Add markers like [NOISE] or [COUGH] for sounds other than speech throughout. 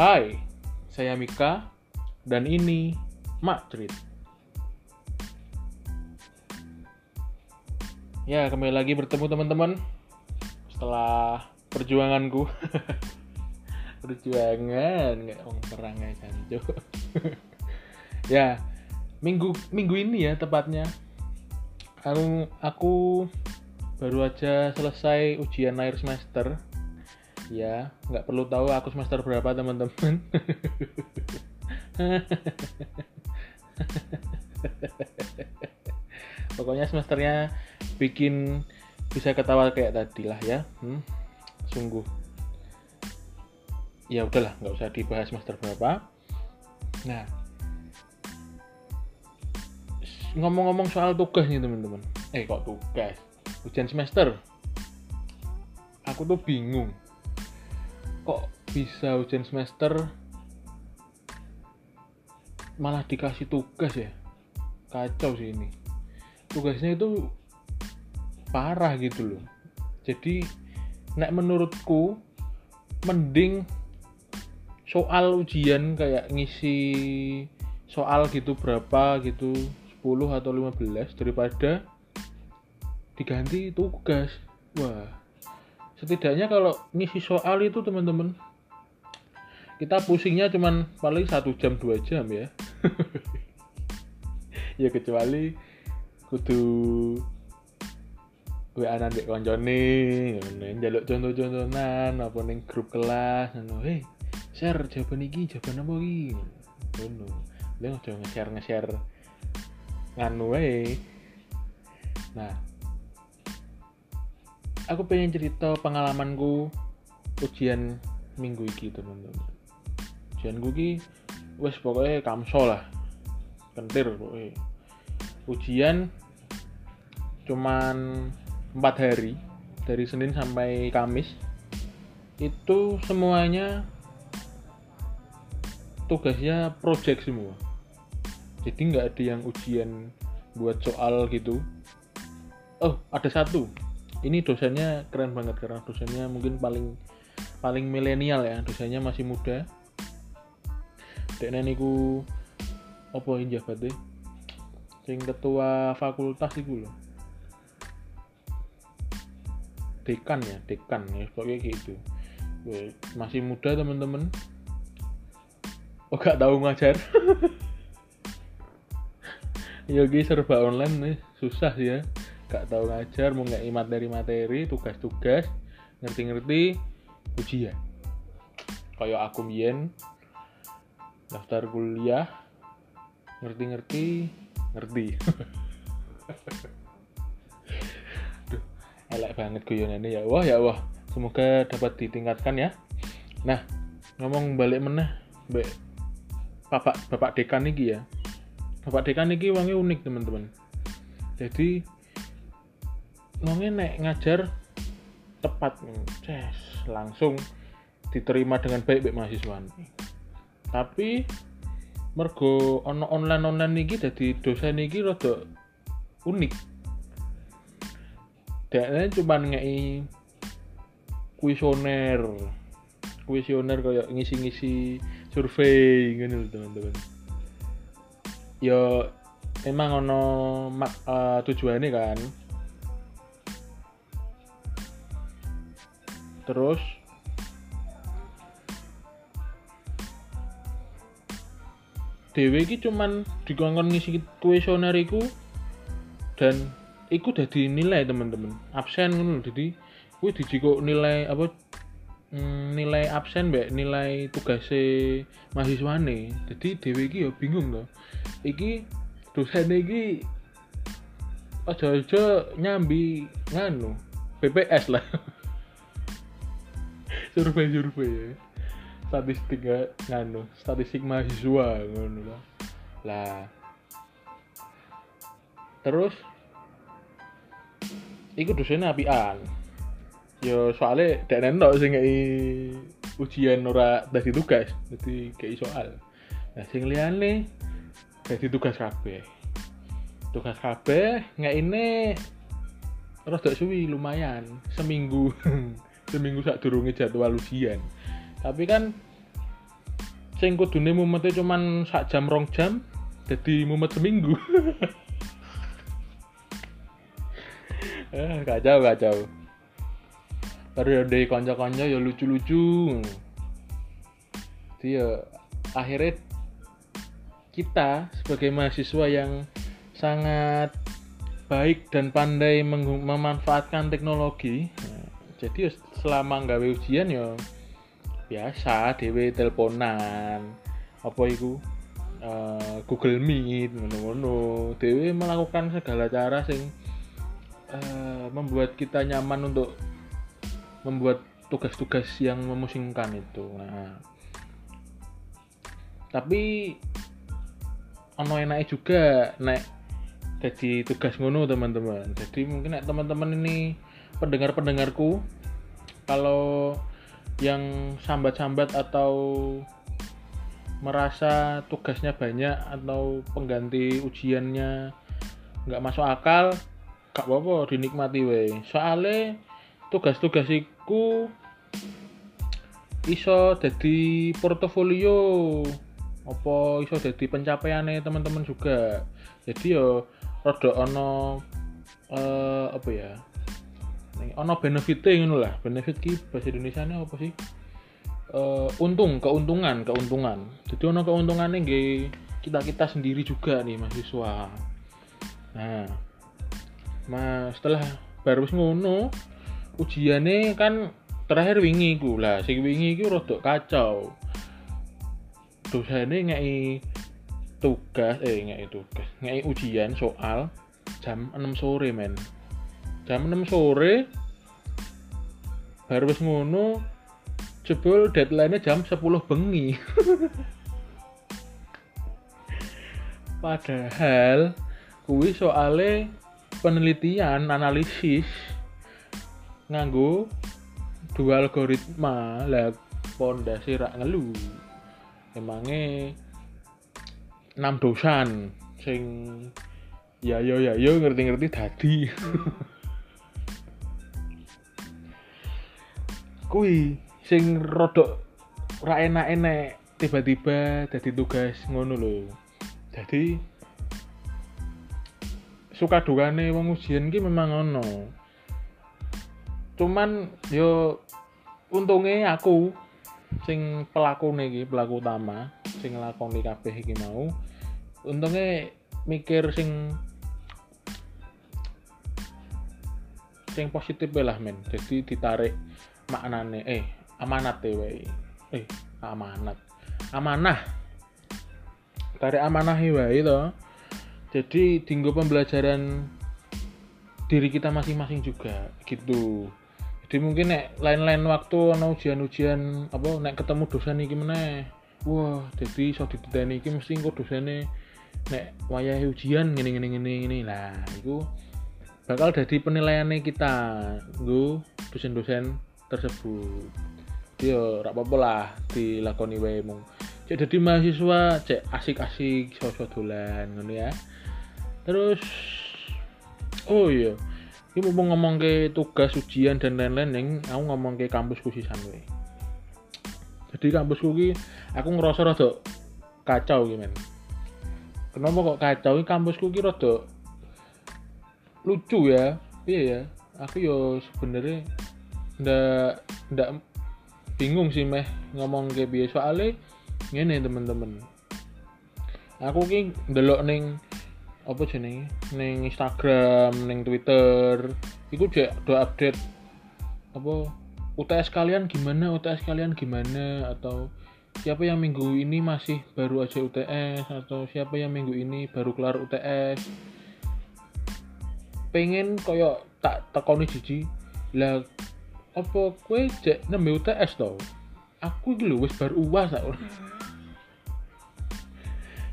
Hai, saya Mika dan ini Mak Cerit. Ya, kembali lagi bertemu teman-teman setelah perjuanganku. [LAUGHS] Perjuangan nggak orang perang Sanjo. [LAUGHS] ya, minggu minggu ini ya tepatnya. Aku aku baru aja selesai ujian akhir semester ya nggak perlu tahu aku semester berapa teman-teman. [LAUGHS] Pokoknya semesternya bikin bisa ketawa kayak tadi lah ya. Hmm, sungguh. Ya udahlah nggak usah dibahas semester berapa. Nah ngomong-ngomong soal tugas nih teman-teman. Eh kok tugas? Ujian semester? Aku tuh bingung kok bisa ujian semester malah dikasih tugas ya? Kacau sih ini. Tugasnya itu parah gitu loh. Jadi nek menurutku mending soal ujian kayak ngisi soal gitu berapa gitu 10 atau 15 daripada diganti tugas. Wah setidaknya kalau ngisi soal itu teman-teman kita pusingnya cuman paling satu jam dua jam ya. [LAUGHS] Ya kecuali kudu WA nanti koncone jaluk contoh-contohan apa ning grup kelas ngono. Hei share jawaban iki jawaban apa iki? Ngono. Aja nge-share nge-share nganu nah aku pengen cerita pengalamanku ujian minggu ini teman-teman. Ujian gue ki wes pokoknya kamso lah. Kentir pokoknya. Ujian cuman empat hari dari Senin sampai Kamis itu semuanya tugasnya project semua. Jadi nggak ada yang ujian buat soal gitu. Oh ada satu ini dosennya keren banget karena dosennya mungkin paling paling milenial ya. Dosennya masih muda. Dek niku apa yang jabat deh sing ketua fakultas itu loh dekan ya dekan. Ya pokoknya gitu. Masih muda temen-temen oh gak tahu ngajar. [LAUGHS] Ya serba online nih. Susah ya gak tahu ngajar mau nggak materi-materi tugas-tugas ngerti-ngerti ujian. Kayak aku mien daftar kuliah ngerti-ngerti ngerti. Duh, elek banget ini. Ya wah ya wah semoga dapat ditingkatkan ya. Nah ngomong balik meneh mbak bapak bapak dekan nih ya. Bapak dekan nih wangi unik teman-teman. Jadi nonge nek ngajar tepat ces langsung diterima dengan baik baik mahasiswa tapi mergo ono online online niki jadi dosen niki rada unik. Dia cuma ngei kuesioner kuesioner kayak ngisi-ngisi survei gitu teman-teman. Ya emang ono uh, tujuannya kan terus? Dewi iki cuman dikongkon ngisi kuesioner iku dan iku udah dinilai teman-teman. Absen ngono jadi kuwi dijiko nilai apa mm, nilai absen mbak nilai tugasnya mahasiswane. Jadi Dewi iki ya bingung loh iki dosen iki aja-aja nyambi nganu BPS lah [LAUGHS] survei survei ya. Statistik nganu statistik mahasiswa ngono lah. Lah. Terus ikut dosennya apian. Yo soalnya dan neno sih nggak ujian ora dari tugas jadi kayak soal. Nah sing liane dari tugas KB tugas KB nggak ini rada suwi lumayan seminggu [LAUGHS] seminggu saat durungnya jadwal ujian. Tapi kan sing kudune mumete cuman sak jam rong jam jadi mumet seminggu. [LAUGHS] Eh kacau kacau periode konco-konco ya lucu-lucu. Jadi ya akhirnya kita sebagai mahasiswa yang sangat baik dan pandai memanfaatkan teknologi jadi ya selama nggak ujian ya biasa dewe teleponan. Apa itu eh, Google Meet ngono-ngono. Dewe melakukan segala cara sing eh, membuat kita nyaman untuk membuat tugas-tugas yang memusingkan itu. Nah. Tapi ono enaknya juga naik jadi tugas ngono teman-teman. Jadi mungkin nek teman-teman ini pendengar-pendengarku kalau yang sambat-sambat atau merasa tugasnya banyak atau pengganti ujiannya nggak masuk akal gak apa-apa dinikmati weh. Soalnya tugas-tugas iku iso jadi portofolio. Apa iso jadi pencapaiannya teman-teman juga. Jadi yo rada ono eh, apa ya ono benefitnya ngono lah. Benefit ki bahasa Indonesia apa sih? Eh, untung keuntungan keuntungan. Jadi ono keuntungannya nggih kita kita sendiri juga nih mahasiswa. Nah mas setelah baru ngono ujiannya kan terakhir wingi ku lah. Sing wingi ku rada kacau. Dosane ngei tugas eh ngei tugas ngei ujian soal jam 6 sore men jam 6 sore baru wis ngono jebul deadline-nya jam 10 bengi. [LAUGHS] Padahal kuwi soalnya penelitian analisis nganggo dua algoritma. Lah pondasi rak ngelu. Emangnya enam dosan sing ya yo ya yo ngerti-ngerti dadi [LAUGHS] kui sing rodok ra enak-enak tiba-tiba jadi tugas ngono lho. Jadi suka dukane wong ujian ki memang ono. Cuman yo untungnya aku sing pelaku iki pelaku utama sing nglakoni kabeh iki mau untungnya mikir sing sing positif lah men. Jadi ditarik maknane eh amanat wae. Eh amanat. Amanah. Tarik amanah wae to. Jadi tinggal pembelajaran diri kita masing-masing juga gitu. Jadi mungkin nek lain-lain waktu ana ujian-ujian apa nek ketemu dosen iki meneh wah jadi iso dititeni iki mesti engko dosene nek wayahe ujian ngene ngene ngene ngene. Lah iku bakal jadi penilaiannya kita nggo dosen-dosen tersebut. Yo rak apa lah dilakoni wae mung. Cek jadi mahasiswa cek asik-asik sosok dolan ngono ya. Terus oh iya ini mau ngomong ke tugas ujian dan lain-lain yang aku ngomong ke kampusku sih we jadi kampusku ki aku ngerasa rada kacau gimana kenapa kok kacau? Ini kampusku ki rada lucu ya. Iya ya aku yo sebenarnya ndak ndak bingung sih meh ngomong ke biasa. Soalnya ngene temen-temen. Aku ki ndelok ning apa jenenge? Ning Instagram ning Twitter. Iku jek do update apa UTS kalian gimana? UTS kalian gimana? Atau siapa yang minggu ini masih baru aja UTS atau siapa yang minggu ini baru kelar UTS pengen koyo tak tekoni jiji. Lah apa kue cek nembe UTS tau aku iki lho wis bar uas aku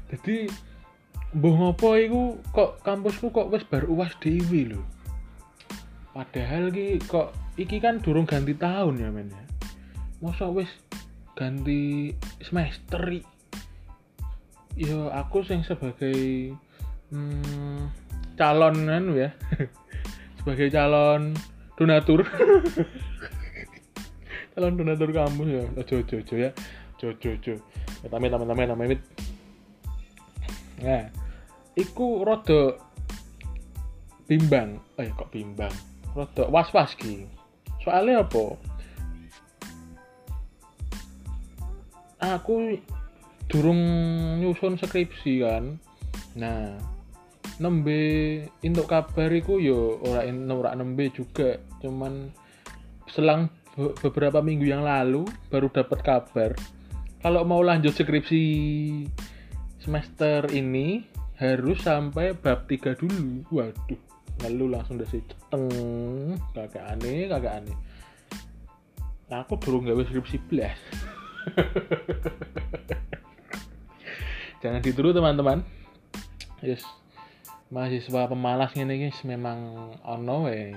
jadi mbuh ngopo iku kok kampusku kok wis bar uas dhewe lho. Padahal ki kok iki kan durung ganti tahun ya men ya. Masa wis ganti semester yo aku sing sebagai hmm, calon kan ya. [LAUGHS] Sebagai calon donatur [LAUGHS] calon donatur kampus ya. Ojo ojo ojo ya. Jo jo jo amit amit amit amit amit nah iku rada bimbang. Eh kok bimbang? Rada was was ki. Soalnya apa? Aku durung nyusun skripsi kan. Nah nembe untuk kabar iku yo ora ora nembe juga. Cuman selang beberapa minggu yang lalu baru dapat kabar kalau mau lanjut skripsi semester ini harus sampai bab 3 dulu. Waduh lalu langsung dari ceteng kakak aneh kakak aneh nah, aku dulu nggak skripsi belas. [LAUGHS] Jangan ditiru teman-teman. Yes mahasiswa pemalas ini guys memang ono we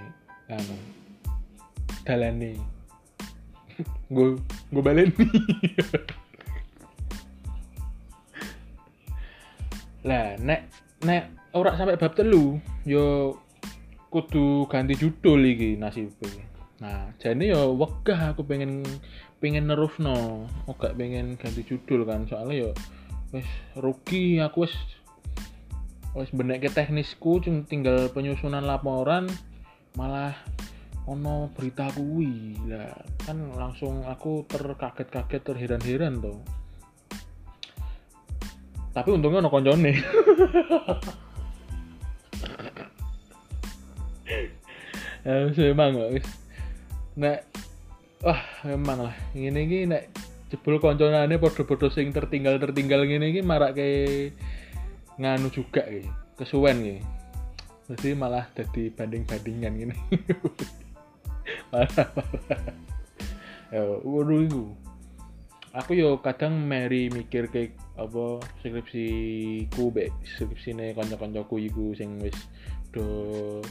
anu dalane. [LAUGHS] Gue gue baleni. [LAUGHS] Lah nek nek ora sampai bab telu yo kudu ganti judul iki nasibnya nah jadi yo wegah aku pengen pengen nerus no gak pengen ganti judul kan soalnya yo wes rugi aku wes wes benek ke teknisku cuma tinggal penyusunan laporan malah ono berita kuwi. Lah kan langsung aku terkaget-kaget terheran-heran tuh tapi untungnya ono koncone. [LAUGHS] Ya memang guys nek wah memang lah. Ini ini nek jebul konconane podo-podo sing tertinggal-tertinggal ngene iki marak ke nganu juga iki kesuwen iki. Jadi malah jadi banding-bandingan gini [LAUGHS] malah malah. Ya waduh aku yo kadang meri mikir kayak apa skripsi ku be skripsi ne kanca-kancaku iku sing wis do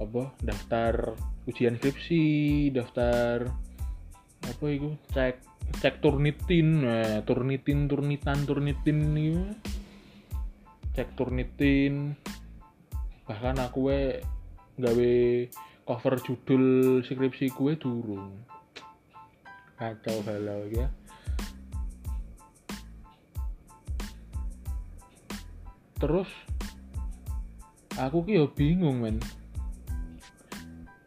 apa daftar ujian skripsi daftar apa iku cek cek turnitin nah, turnitin turnitan turnitin iku cek turnitin. Bahkan aku we gawe cover judul skripsi kue durung. Kacau halau ya. Terus aku ki bingung men.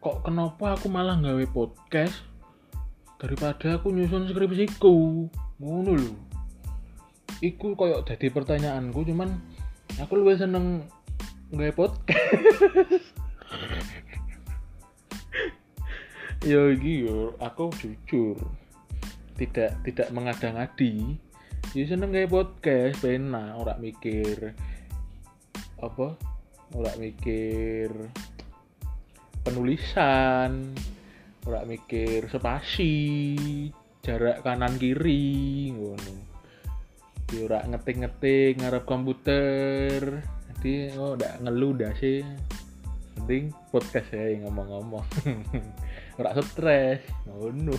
Kok kenapa aku malah gawe podcast daripada aku nyusun skripsiku? Ngono lho. Iku koyok jadi pertanyaanku cuman aku lebih seneng gawe podcast. Iki yo aku jujur. Tidak tidak mengada-ngadi. Ya seneng gawe podcast pena ora mikir apa? Ora mikir penulisan ora mikir spasi jarak kanan kiri ngono ora ngetik-ngetik ngarep komputer. Jadi oh udah ngeluh dah sih? Penting podcast ya ngomong-ngomong. [LAUGHS] Ora stres. Ngono.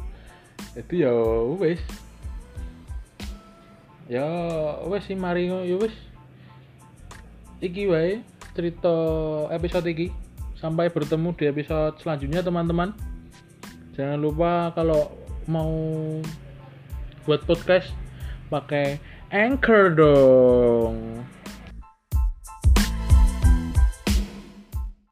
[LAUGHS] Jadi ya wes ya wes sih mari ya wes iki wae cerita episode iki. Sampai bertemu di episode selanjutnya teman-teman. Jangan lupa kalau mau buat podcast pakai anchor dong